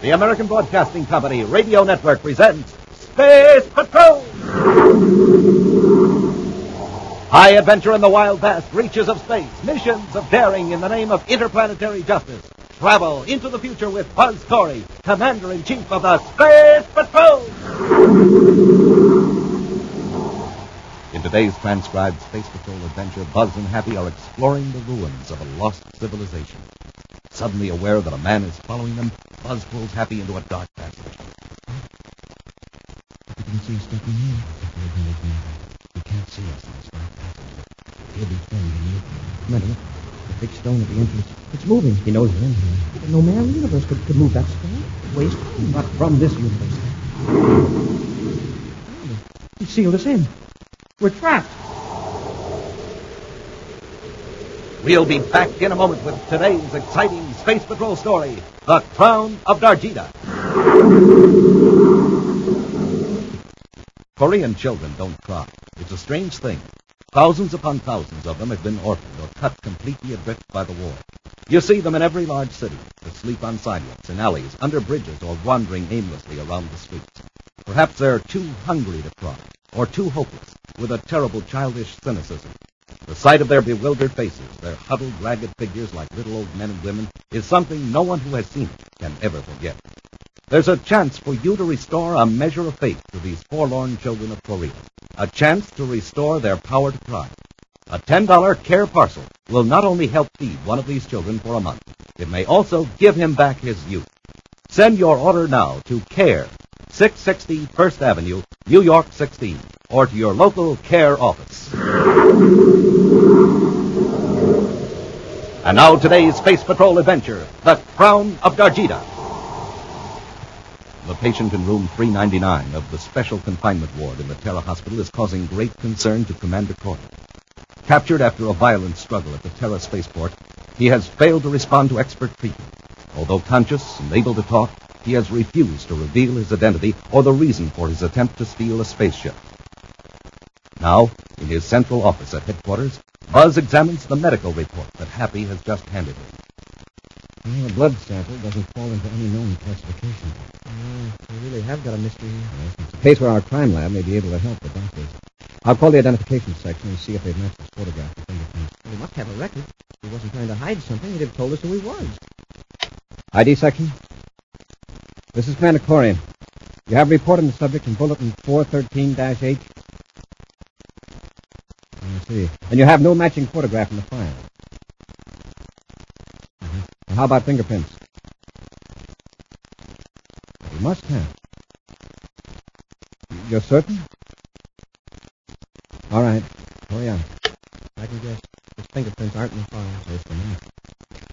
The American Broadcasting Company Radio Network presents Space Patrol! High adventure in the wild vast reaches of space. Missions of daring in the name of interplanetary justice. Travel into the future with Buzz Corey, Commander-in-Chief of the Space Patrol! In today's transcribed Space Patrol adventure, Buzz and Happy are exploring the ruins of a lost civilization. Suddenly aware that a man is following them, Buzz pulls Happy into a dark passage. You can see us stepping in. He can't see us in this dark passage. He'll be friendly to you. Remember, the big stone at the entrance. It's moving. He knows we're in here. No man in the universe could, could move that stone. Waste. Not from this universe. He sealed us in. We're trapped. We'll be back in a moment with today's exciting Space Patrol story, The Crown of Darjida. Korean children don't cry. It's a strange thing. Thousands upon thousands of them have been orphaned or cut completely adrift by the war. You see them in every large city, that sleep on sidewalks, in alleys, under bridges, or wandering aimlessly around the streets. Perhaps they're too hungry to cry, or too hopeless, with a terrible childish cynicism. The sight of their bewildered faces, their huddled, ragged figures like little old men and women, is something no one who has seen it can ever forget. There's a chance for you to restore a measure of faith to these forlorn children of Korea. A chance to restore their power to cry. A $10 care parcel will not only help feed one of these children for a month, it may also give him back his youth. Send your order now to CARE, 660 First Avenue, New York 16, or to your local CARE office. And now today's Space Patrol adventure, The Crown of Darjida. The patient in room 399 of the special confinement ward in the Terra Hospital is causing great concern to Commander Corey. Captured after a violent struggle at the Terra spaceport, he has failed to respond to expert treatment. Although conscious and able to talk, he has refused to reveal his identity or the reason for his attempt to steal a spaceship. Now, in his central office at headquarters, Buzz examines the medical report that Happy has just handed him. Well, the blood sample doesn't fall into any known classification. Mm, we really have got a mystery here. Yes, it's a case where our crime lab may be able to help the doctors. I'll call the identification section and see if they've matched his photograph with fingerprints. Well, he must have a record. If he wasn't trying to hide something, he'd have told us who he was. ID section? This is Commander Corian. You have a report on the subject in Bulletin 413-H? I see. And you have no matching photograph in the file? Well, how about fingerprints? You must have. You're certain? All right. Oh, Hurry on. I can guess. His fingerprints aren't in the file. Yes, they're not.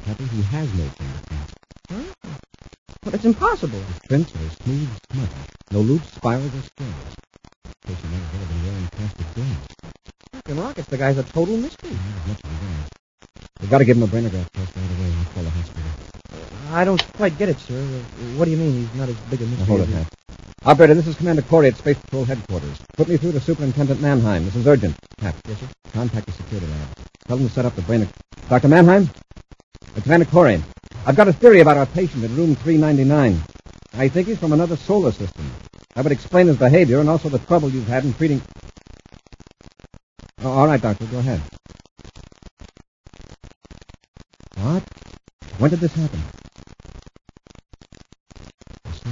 Happy he has no fingerprints. Huh? It's impossible. His prints are smooth as. No loops, spirals, or scales. Case he never would have been wearing plastic gloves. Rockets, the guy's a total mystery. Yeah, much of a guy. We've got to give him a brainograph test right away and call the hospital. I don't quite get it, sir. What do you mean he's not as big a mystery? Now, hold it, Pat. Operator, this is Commander Corey at Space Patrol headquarters. Put me through to Superintendent Mannheim. This is urgent. Yes, sir? Contact the security lab. Tell them to set up the brain... Dr. Mannheim? Uh, Commander Corey. I've got a theory about our patient in room 399. I think he's from another solar system. That would explain his behavior and also the trouble you've had in treating... Oh, all right, Doctor. Go ahead. What? When did this happen? I see.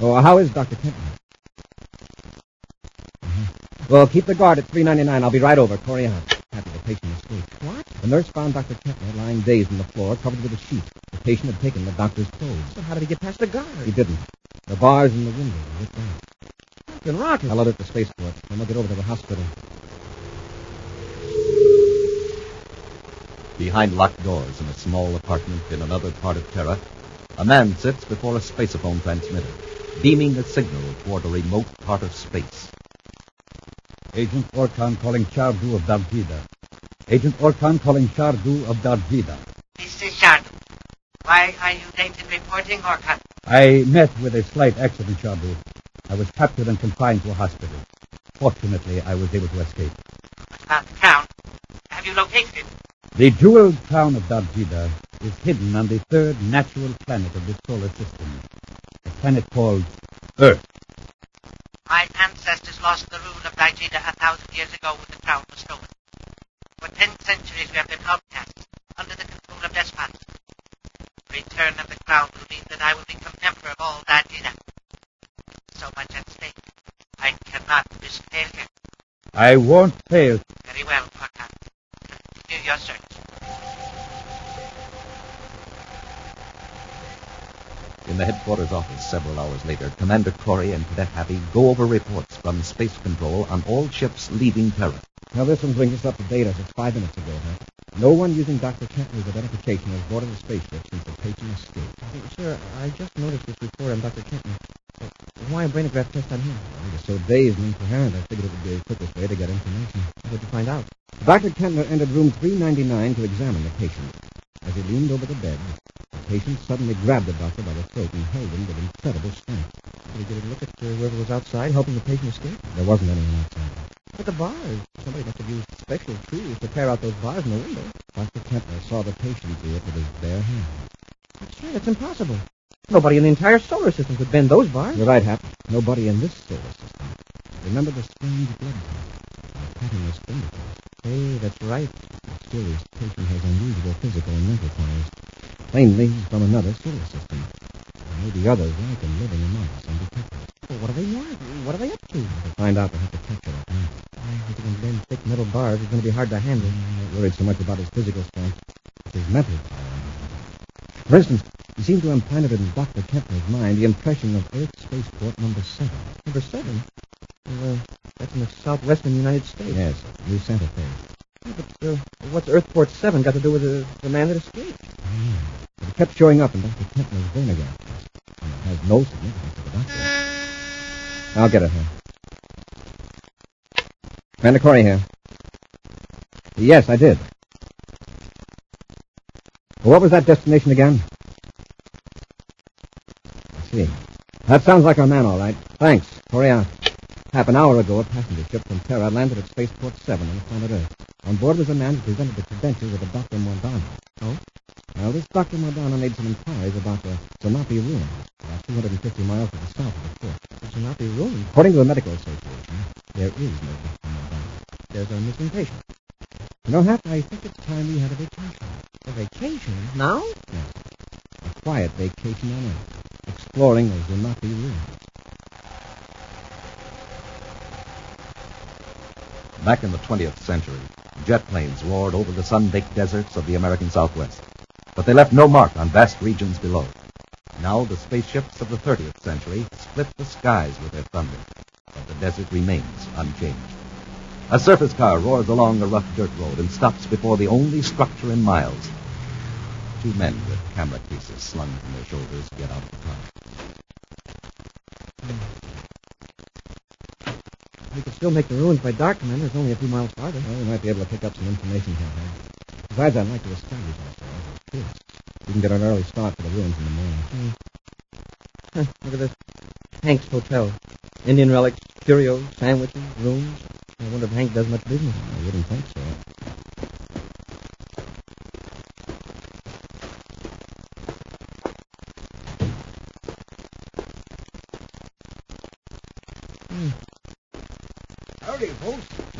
Oh, how is Dr. Kentner? Uh-huh. Well, keep the guard at 399. I'll be right over. Corey out. Happy the patient escaped. What? The nurse found Dr. Kentner lying dazed on the floor, covered with a sheet. The patient had taken the doctor's clothes. So how did he get past the guard? He didn't. The bars in the window were ripped out. Fucking rocket. I'll alert the spaceport, and we'll get over to the hospital. Behind locked doors in a small apartment in another part of Terra, a man sits before a spaceophone transmitter, beaming a signal toward a remote part of space. Agent Orkan calling Shardu of Darjida. Agent Orkan calling Shardu of Darjida. Mr. Shardu, Why are you late in reporting, Orkan? I met with a slight accident, Shardu. I was captured and confined to a hospital. Fortunately, I was able to escape. What about the crown? Have you located it? The jeweled crown of Darjida is hidden on the third natural planet of this solar system, a planet called Earth. My ancestors lost the rule of Nigeria a thousand years ago when the crown was stolen. For ten centuries we have been outcasts, under the control of despots. The return of the crown will mean that I will become emperor of all Nigeria. So much at stake. I cannot risk failure. I won't fail. Several hours later, Commander Corey and Cadet Happy go over reports from Space Control on all ships leaving Terra. Now, this one brings us up to date as of five minutes ago, huh? No one using Dr. Kentner's identification has boarded the spaceship since the patient escaped. Sir, I just noticed this report on Dr. Kentner. Why a brainograph test on him? He was so dazed and incoherent, I figured it would be the quickest way to get information. How did you find out? Dr. Kentner entered room 399 to examine the patient. As he leaned over the bed, the patient suddenly grabbed the doctor by the throat and held him with incredible strength. Did he get a look at uh, whoever was outside helping the patient escape? There wasn't anyone outside. But the bars. Somebody must have used special tools to tear out those bars in the window. Dr. Kentner saw the patient do it with his bare hands. That's right. That's impossible. Nobody in the entire solar system could bend those bars. You're right, Hap. Nobody in this solar system. Remember the strange blood test. By patting his fingertips. Hey, that's right. The mysterious patient has unusual physical and mental powers. Plainly, from another solar system. There may be others like him living among us undetected. Well, what do they want? What are they up to? To find out, we'll have to capture that man. If he can bend thick metal bars, it's going to be hard to handle. I'm not worried so much about his physical strength. It's his mental power. For instance, he seemed to implant it in Dr. Kentner's mind the impression of Earth Spaceport number seven. Number seven? Well, uh, that's in the southwestern United States. Yes, New Santa Fe. Yeah, but uh, what's Earthport 7 got to do with the, the man that escaped? Oh, kept showing up in Dr. Kentner's brainograph test. And it has no significance to the doctor. I'll get it here. Commander Corey here. Yes, I did. Well, what was that destination again? I see. That sounds like our man, all right. Thanks. Corey out. Half an hour ago, a passenger ship from Terra landed at Spaceport 7 on the planet Earth. On board was a man who presented the credentials of a Dr. Mordano. Oh? Now, this Dr. Mordano made some inquiries about the Zanapi ruins, about 250 miles to the south of the fort. It should not be ruined. According to the medical association, there is no Dr. Mordano. There's a missing patient. You know, Hap, I think it's time we had a vacation. A vacation? Now? Yes. A quiet vacation on Earth, exploring the Zanapi ruins. Back in the 20th century, jet planes roared over the sun-baked deserts of the American Southwest. But they left no mark on vast regions below. Now the spaceships of the 30th century split the skies with their thunder, but the desert remains unchanged. A surface car roars along a rough dirt road and stops before the only structure in miles. Two men with camera cases slung from their shoulders get out of the car. We could still make the ruins by dark, man. There's only a few miles farther. Well, we might be able to pick up some information here. Besides, I'd like to establish ourselves. We can get an early start for the ruins in the morning. Hmm. Huh, look at this. Hank's Hotel. Indian relics, curios, sandwiches, rooms. I wonder if Hank does much business. I wouldn't think so.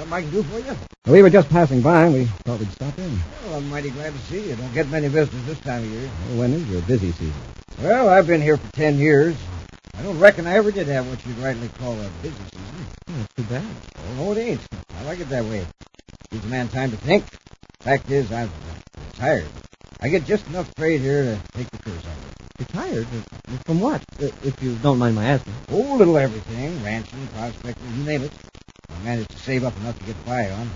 Something I can do for you? We were just passing by, and we thought we'd stop in. Well, I'm mighty glad to see you. Don't get many visitors this time of year. Well, when is your busy season? Well, I've been here for ten years. I don't reckon I ever did have what you'd rightly call a busy season. Oh, that's too bad. Oh, no, it ain't. I like it that way. Gives a man time to think. Fact is, I'm tired. I get just enough trade here to take the curse out of it. Retired? Uh, From what? If you don't mind my asking. Oh, little everything. Ranching, prospecting, you name it. I managed to save up enough to get by on.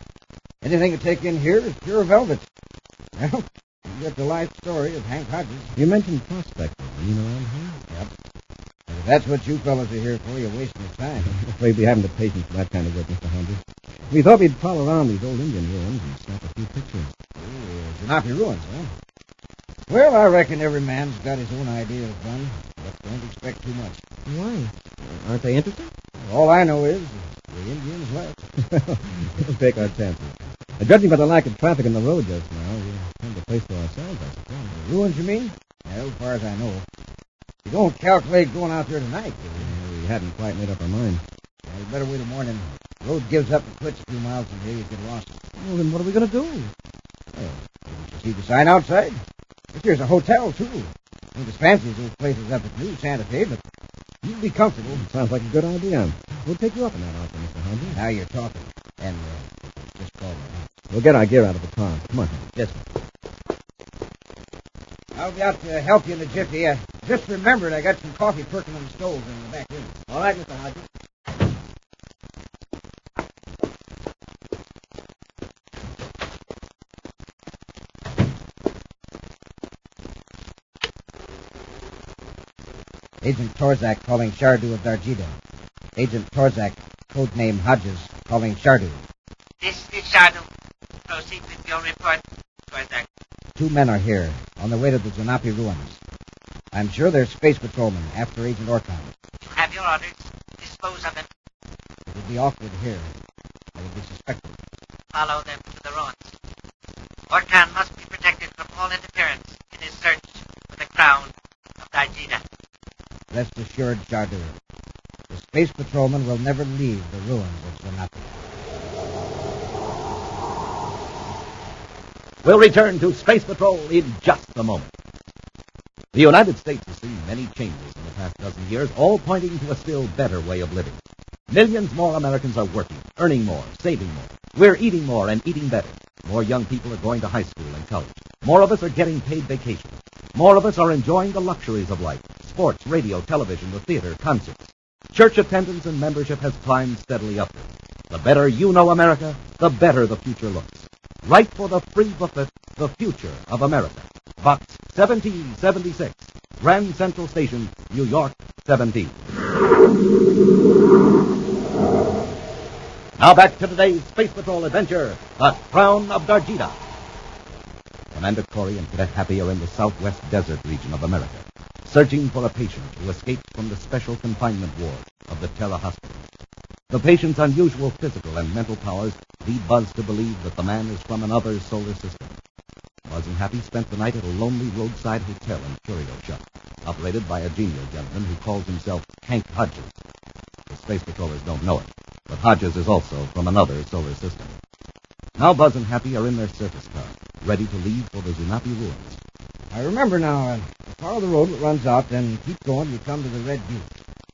Anything to take in here is pure velvet. Well, you get the life story of Hank Hodges. You mentioned prospecting. Are you around here? Yep. And if that's what you fellas are here for, you're wasting your time. I'm afraid we haven't the patience for that kind of work, Mr. Hodges. We thought we'd prowl around these old Indian ruins and snap a few pictures. Oh, Zanapi ruins, huh? Well, I reckon every man's got his own idea of fun, but don't expect too much. Why? Aren't they interesting? All I know is the Indians left. we'll take our chances. Uh, judging by the lack of traffic on the road just now, we found a place for ourselves, I suppose. Ruins, you mean? Well, as far as I know. You don't calculate going out there tonight, do you? Yeah, we hadn't quite made up our mind. Well, you better wait till morning. The road gives up and quits a few miles from here. You get lost. Well, then what are we going to do? Well, didn't you see the sign outside? This here's a hotel, too. Ain't as fancy as those places up at New Santa Fe, but you'd be comfortable. Sounds like a good idea. We'll take you up on that offer, Mr. Hodges. Now you're talking. And uh, just call me. We'll get our gear out of the car. Come on. Yes, sir. I'll be out to help you in a jiffy. Uh, just remembered I got some coffee perking on the stove in the back room. All right, Mr. Hodges. Agent Torzak calling Shardu of Darjida. Agent Torzak, codename Hodges, calling Shardu. This is Shardu. Proceed with your report, Torzak. Two men are here, on their way to the Zanapi ruins. I'm sure they're space patrolmen after Agent Orkan. You have your orders. Dispose of them. It would be awkward here. I would be suspected. Follow them to the ruins. Orkan must be protected from all interference in his search for the crown of Darjida. Rest assured, Shardu. Space patrolmen will never leave the ruins of Zanapi. We'll return to Space Patrol in just a moment. The United States has seen many changes in the past dozen years, all pointing to a still better way of living. Millions more Americans are working, earning more, saving more. We're eating more and eating better. More young people are going to high school and college. More of us are getting paid vacations. More of us are enjoying the luxuries of life. Sports, radio, television, the theater, concerts. Church attendance and membership has climbed steadily upward. The better you know America, the better the future looks. Write for the free booklet, The Future of America. Box 1776, Grand Central Station, New York 17. Now back to today's Space Patrol adventure, The Crown of Darjida. Commander Corey and Cadet Happy are in the southwest desert region of America, searching for a patient who escaped from the special confinement ward of the Terra Hospital. The patient's unusual physical and mental powers lead Buzz to believe that the man is from another solar system. Buzz and Happy spent the night at a lonely roadside hotel and curio shop, operated by a genial gentleman who calls himself Hank Hodges. The space patrollers don't know it, but Hodges is also from another solar system. Now Buzz and Happy are in their surface car, ready to leave for the Zanapi ruins. I remember now. Uh, follow the road that runs out, then keep going. You come to the Red Butte.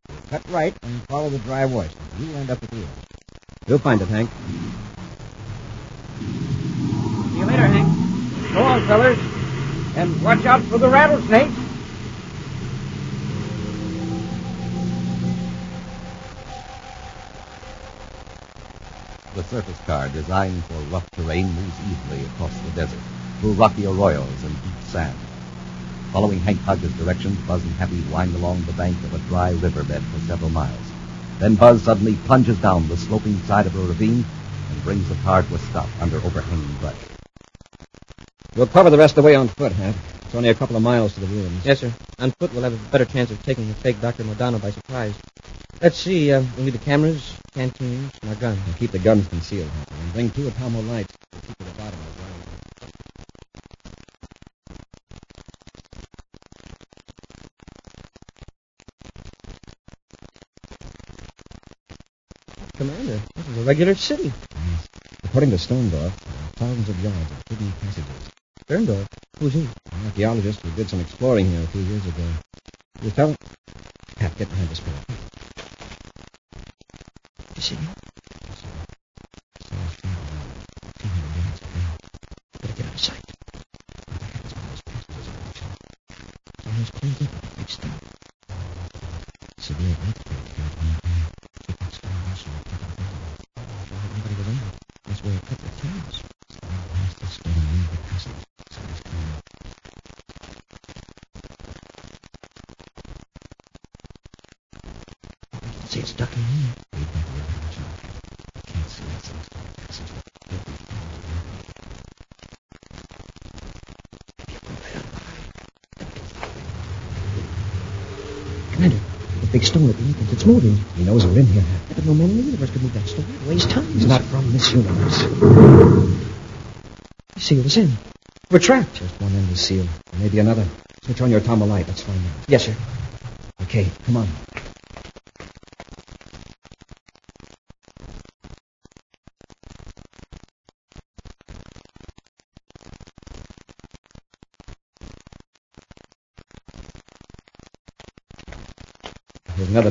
You cut right and follow the dry waste. You'll end up at the ruins. You'll find it, Hank. See you later, Hank. Go on, fellers. And watch out for the rattlesnakes. Surface car, designed for rough terrain, moves easily across the desert, through rocky arroyos and deep sand. Following Hank Hodges' directions, Buzz and Happy wind along the bank of a dry riverbed for several miles. Then Buzz suddenly plunges down the sloping side of a ravine and brings the car to a stop under overhanging brush. We'll cover the rest of the way on foot, Hank. It's only a couple of miles to the ruins. Yes, sir. On foot, we'll have a better chance of taking the fake Dr. Mordano by surprise. Let's see. Uh, we'll need the cameras, canteens, and our guns. And keep the guns concealed. And bring two Atomo lights. We'll keep at the bottom of the ground. Commander, this is a regular city. According to Sterndorf, there are thousands of yards of hidden passages. Sterndorf. Who's he? An archaeologist who did some exploring here a few years ago. He was telling... Pat, get behind this pillar. You see the big stone at the entrance, it's moving. He knows we're in here. But no man in the universe could move that stone. Waste time. He's not from this universe. He sealed us in. We're trapped. Just one end is sealed. There may another. Switch on your Tomo light. Let's find out. Yes, sir. Okay, come on.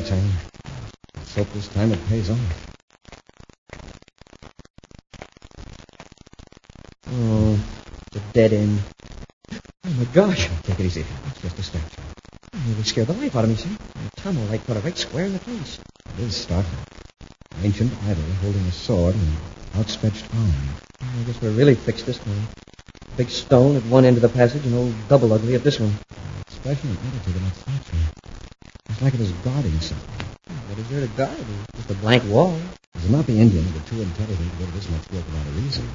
Here's. Let's hope this time it pays off. Oh, it's a dead end. Oh, my gosh. Take it easy. It's just a statue. It nearly scared the life out of me, see? The tunnel like put it right square in the face. It is startling. An ancient idol holding a sword and an outstretched arm. I guess we're really fixed this time. Big stone at one end of the passage and old double ugly at this one. Expression and attitude of that statue. It's like it was guarding something. What is there to guard? Just a blank wall. Is it not the Indian who too intelligent to go to this much work without a reason?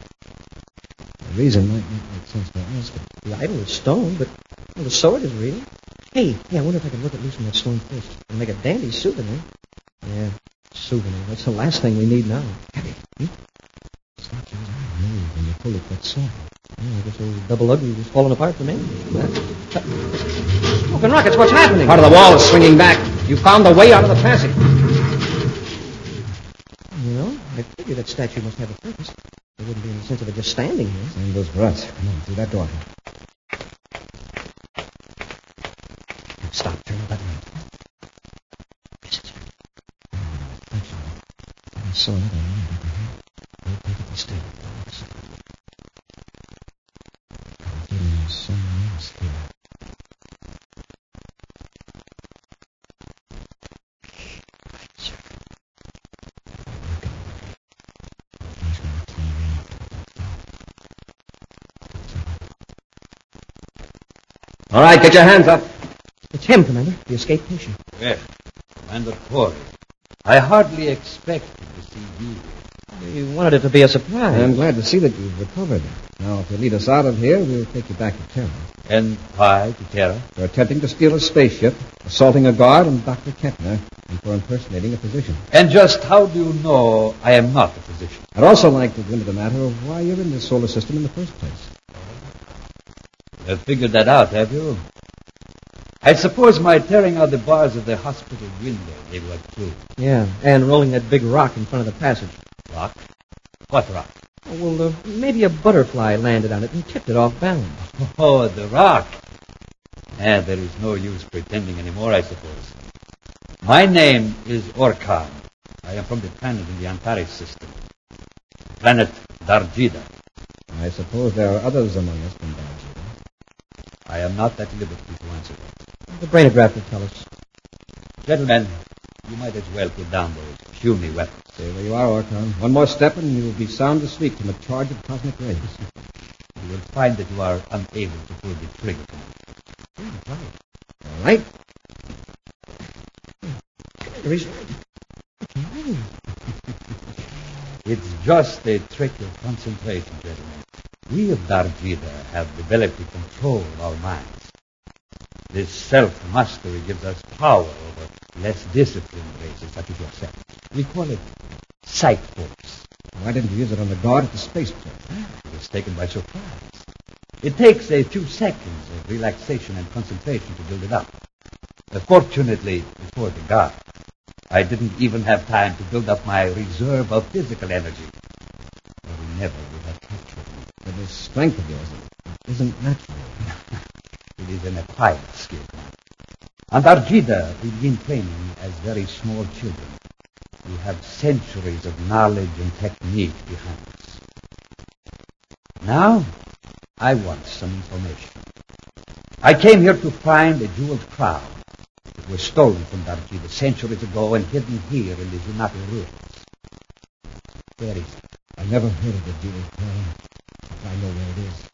A reason might not make sense to us, but The idol is stone, but well, the sword is real. Hey, hey, I wonder if I could look at loose from that stone first and make a dandy souvenir. Yeah, souvenir. That's the last thing we need now. Heavy. Hmm? Are move when you pull it that soft. Yeah, I guess old double ugly is falling apart for me. Smoking rockets, what's happening? Part of the wall is swinging back. You found the way out of the passage. You know, I figured that statue must have a purpose. There wouldn't be any sense of it just standing here. Same goes for us. Come on, through that door. Stop. Turn on that light. Yes, sir. Oh, Actually, I saw another man at the head. We'll take it to All right, get your hands up. It's him, Commander, the escaped patient. Well, Commander Corey, I hardly expected to see you. You wanted it to be a surprise. I'm glad to see that you've recovered. Now, if you lead us out of here, we'll take you back to Terra. And why to Terra? For attempting to steal a spaceship, assaulting a guard and Dr. Kentner, and for impersonating a physician. And just how do you know I am not a physician? I'd also like to go into the matter of why you're in this solar system in the first place. Have figured that out, have you? I suppose my tearing out the bars of the hospital window gave you a clue. Yeah, and rolling that big rock in front of the passage. Rock? What rock? Oh, well, uh, maybe a butterfly landed on it and tipped it off balance. Oh, the rock. And there is no use pretending anymore, I suppose. My name is Orkan. I am from the planet in the Antares system. Planet Darjida. I suppose there are others among us than Darjeeling. I am not at liberty to answer that. The brainograph will tell us. Gentlemen, you might as well put down those puny weapons. Stay where you are, Orkan. One more step and you will be sound asleep from a charge of cosmic rays. You will find that you are unable to pull the trigger tonight. All right. He's right. It's just a trick of concentration, gentlemen. We of Darjida have developed the control of our minds. This self-mastery gives us power over less disciplined races such as yourself. We call it sight force. Why didn't you use it on the guard at the spaceport? Ah, it was taken by surprise. It takes a few seconds of relaxation and concentration to build it up. Fortunately, before the guard, I didn't even have time to build up my reserve of physical energy. Never would. But this strength of yours isn't natural. It is an acquired skill. And Darjida, we begin training as very small children. We have centuries of knowledge and technique behind us. Now, I want some information. I came here to find a jeweled crown that was stolen from Darjida centuries ago and hidden here in the Zanapi ruins. Where is it? I never heard of the jeweled crown. I know where it is.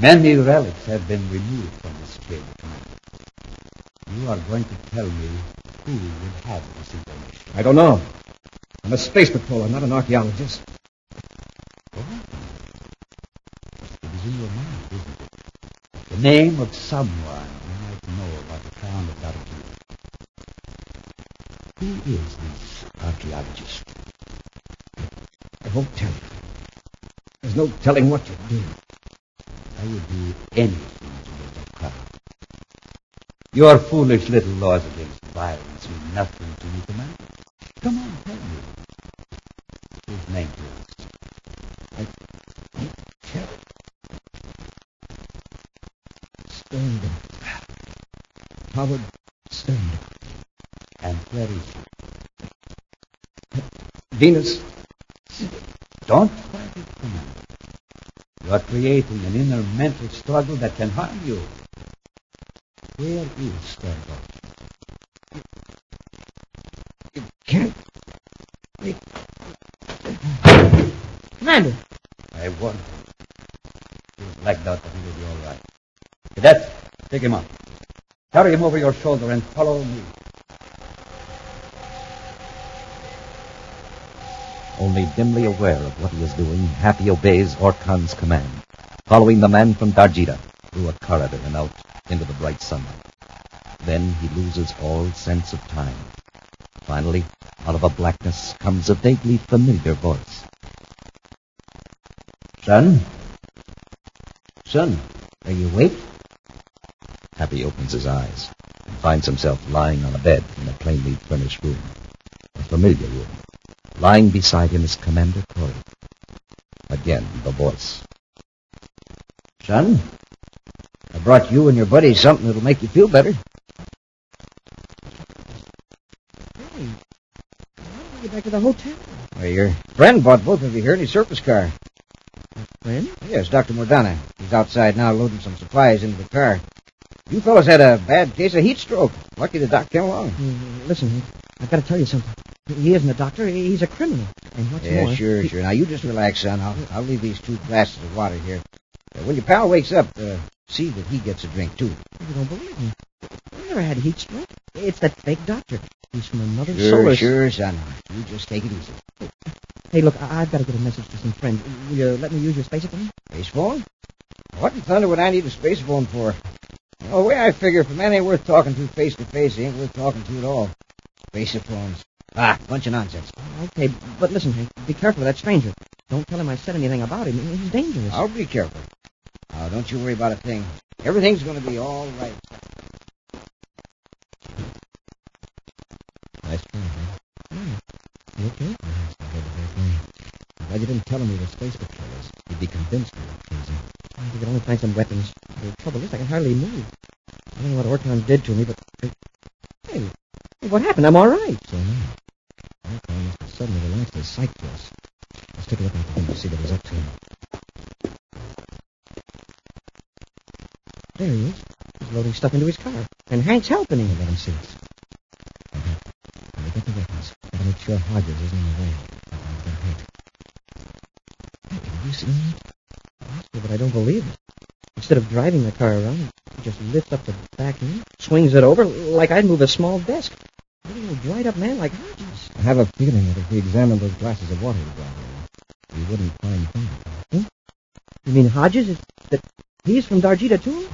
Many relics have been removed from this chamber, Commander. You are going to tell me who would have this information. I don't know. I'm a space patroller, not an archaeologist. It is in your mind, isn't it? The name of someone who might know about the crown of Darjida. Who is this archaeologist? I won't tell you. No telling what you'd do. I would do anything to get that crown. Your foolish little laws against violence mean nothing to you, Commander? Come on, tell me. His name to us. Stern. Howard Stern. And where is he? Venus. Don't fight it, Commander. You are creating an inner mental struggle that can harm you. Where is Sterndorf? Can't. Commander. I wonder. You'll blacked out, but he will be all right. Cadet, take him up. Carry him over your shoulder and follow me. Only dimly aware of what he is doing, Happy obeys Orkan's command, following the man from Darjida through a corridor and out into the bright sunlight. Then he loses all sense of time. Finally, out of a blackness comes a vaguely familiar voice. Son? Son, are you awake? Happy opens his eyes and finds himself lying on a bed in a plainly furnished room. A familiar room. Lying beside him is Commander Corey. Again, the voice. Son, I brought you and your buddies something that'll make you feel better. Hey. How did we get back to the hotel? Well, your friend bought both of you here in his surface car. Friend? Yes, Dr. Mordano. He's outside now loading some supplies into the car. You fellas had a bad case of heat stroke. Lucky the doc came along. Mm, Listen, I've got to tell you something. He isn't a doctor. He's a criminal. And what's Yeah, more... sure, he- sure. Now, you just relax, son. I'll, I'll leave these two glasses of water here. Uh, when your pal wakes up, uh, see that he gets a drink, too. You don't believe me. I never had a heat stroke. It's that fake doctor. He's from another Sure, solar... sure, son. You just take it easy. Hey, look, I- I've got to get a message to some friends. Will you let me use your space phone? Space phone? What in thunder would I need a space phone for? Well, the way I figure, if a man ain't worth talking to face to face, he ain't worth talking to at all. Space phones. Ah, bunch of nonsense. Okay, but listen, Hank, be careful of that stranger. Don't tell him I said anything about him. He's dangerous. I'll be careful. Now, don't you worry about a thing. Everything's going to be all right. Nice try, Hank. You okay? Yes, I heard the whole thing. I'm glad you didn't tell him we were space patrollers. He'd be convinced we were crazy. I could only find some weapons. The trouble is, I can hardly move. I don't know what Orkan did to me, but... Hey, hey, what happened? I'm all right. So his to us. Let's take a look the window to see what he's up to. There he is. He's loading stuff into his car. And Hank's helping him. Uh-huh. Let him see us. When we get the weapons, gotta make sure Hodges isn't in the way. I'll get hurt. Hey, have you seen that? Yeah, but I don't believe it. Instead of driving the car around, he just lifts up the back end, swings it over like I'd move a small desk. A little dried up man like Hodges. I have a feeling that if we examined those glasses of water he brought here, we wouldn't find that. Huh? Hmm? You mean Hodges? Is that he's from Darjida too? Yes.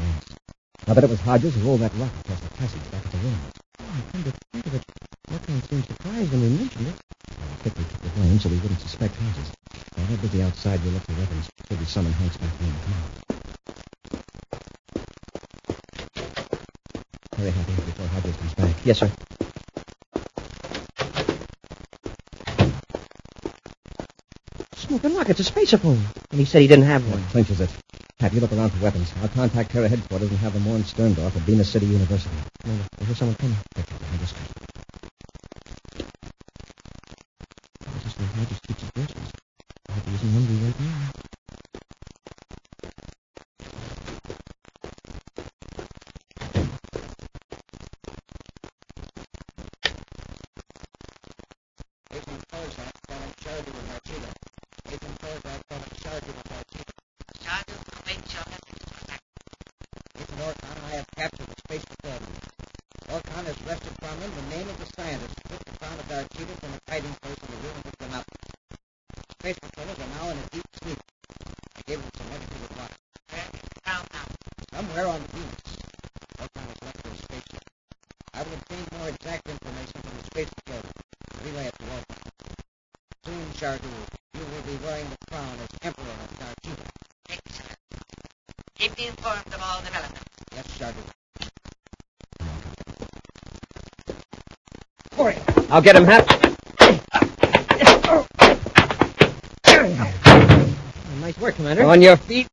I bet it was Hodges who rolled that rock across the passage back at the room. Oh, I come to think of it, Orkan seemed surprised when we mentioned it. I quickly took the blame so we wouldn't suspect Hodges. While they're busy outside, we'll look for weapons. We summon Hanks back in. Come on. Hurry, Happy, before Hodges comes back. Yes, sir. Smoking rockets, a space phone. And he said he didn't have one. clinches it. Have you look around for weapons. I'll contact Terra headquarters and have them warn Sterndorf at Venus City University. No, I hear someone coming. Okay, I just I just know Hodges keeps his groceries. I hope he isn't hungry right now. Sergeant will make sure message is protected. Agent Orkan and I have captured the space patrol. Orkan has wrested from him the name of the scientist who took the crown of Darjida from its hiding place in the room with the mountain. Space patrollers are now in a deep sleep. I gave them some medical advice. Where is the crown now? Somewhere on Venus. Orkan has left for his spaceship. I will obtain more exact information from the space patrol. Relay it to Orkan. Soon, Shardu, you will be wearing the crown as Emperor of Darjida. Excellent. Keep me informed of all developments. Yes, Sergeant. you. I'll get him, Hap. Nice work, Commander. On your feet.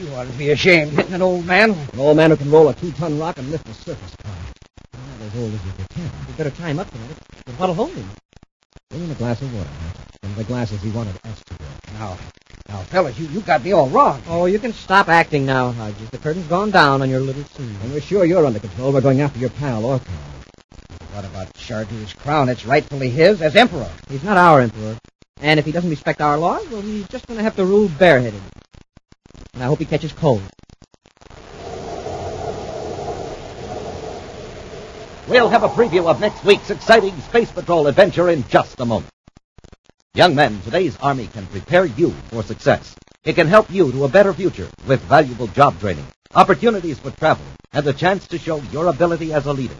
You ought to be ashamed hitting an old man. An old man who can roll a two-ton rock and lift a surface car. Not as old as you pretend. You better tie him up, Commander. But what'll hold him? Bring him a glass of water, Hap. One of the glasses he wanted us to drink. Now, now, fellas, you, you got me all wrong. Oh, you can stop acting now, Hodges. The curtain's gone down on your little scene. And we're sure you're under control. We're going after your pal, Orkan. What about Shardu's crown? It's rightfully his as emperor. He's not our emperor. And if he doesn't respect our laws, well, he's just going to have to rule bareheaded. And I hope he catches cold. We'll have a preview of next week's exciting Space Patrol adventure in just a moment. Young men, today's Army can prepare you for success. It can help you to a better future with valuable job training, opportunities for travel, and the chance to show your ability as a leader.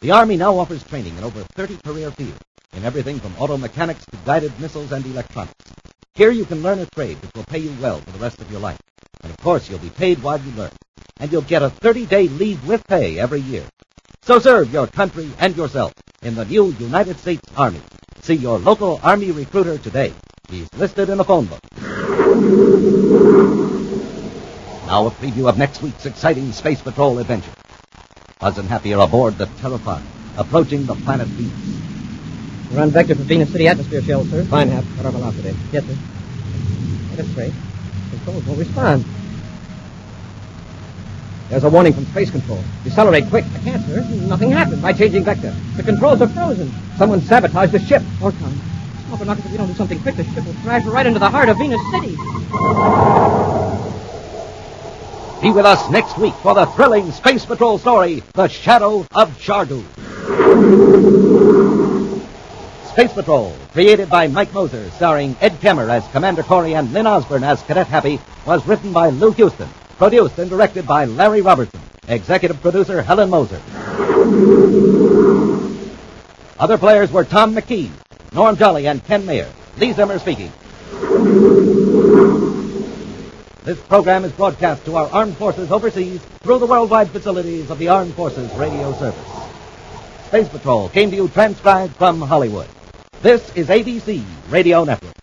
The Army now offers training in over 30 career fields, in everything from auto mechanics to guided missiles and electronics. Here you can learn a trade which will pay you well for the rest of your life. And of course, you'll be paid while you learn. And you'll get a 30-day leave with pay every year. So serve your country and yourself in the new United States Army. See your local Army recruiter today. He's listed in the phone book. Now a preview of next week's exciting Space Patrol adventure. Buzz and Happy are aboard the Terrifier, approaching the planet Venus. We're on vector for Venus City atmosphere shell, sir. Fine, Hap. Cut our velocity. Yes, sir. Get it straight. Controls won't respond. There's a warning from Space Control. Decelerate quick. I can't, sir. Nothing happened. By changing vector. The controls are frozen. Someone sabotaged the ship. Orkan. Smoker Knockers, if we don't do something quick, the ship will crash right into the heart of Venus City. Be with us next week for the thrilling Space Patrol story, The Shadow of Shardu. Space Patrol, created by Mike Moser, starring Ed Kemmer as Commander Corey and Lyn Osborn as Cadet Happy, was written by Lou Huston, produced and directed by Larry Robertson, executive producer Helen Moser. Other players were Tom McKee, Norm Jolley, and Ken Mayer. Lee Zimmer speaking. This program is broadcast to our armed forces overseas through the worldwide facilities of the Armed Forces Radio Service. Space Patrol came to you transcribed from Hollywood. This is ABC Radio Network.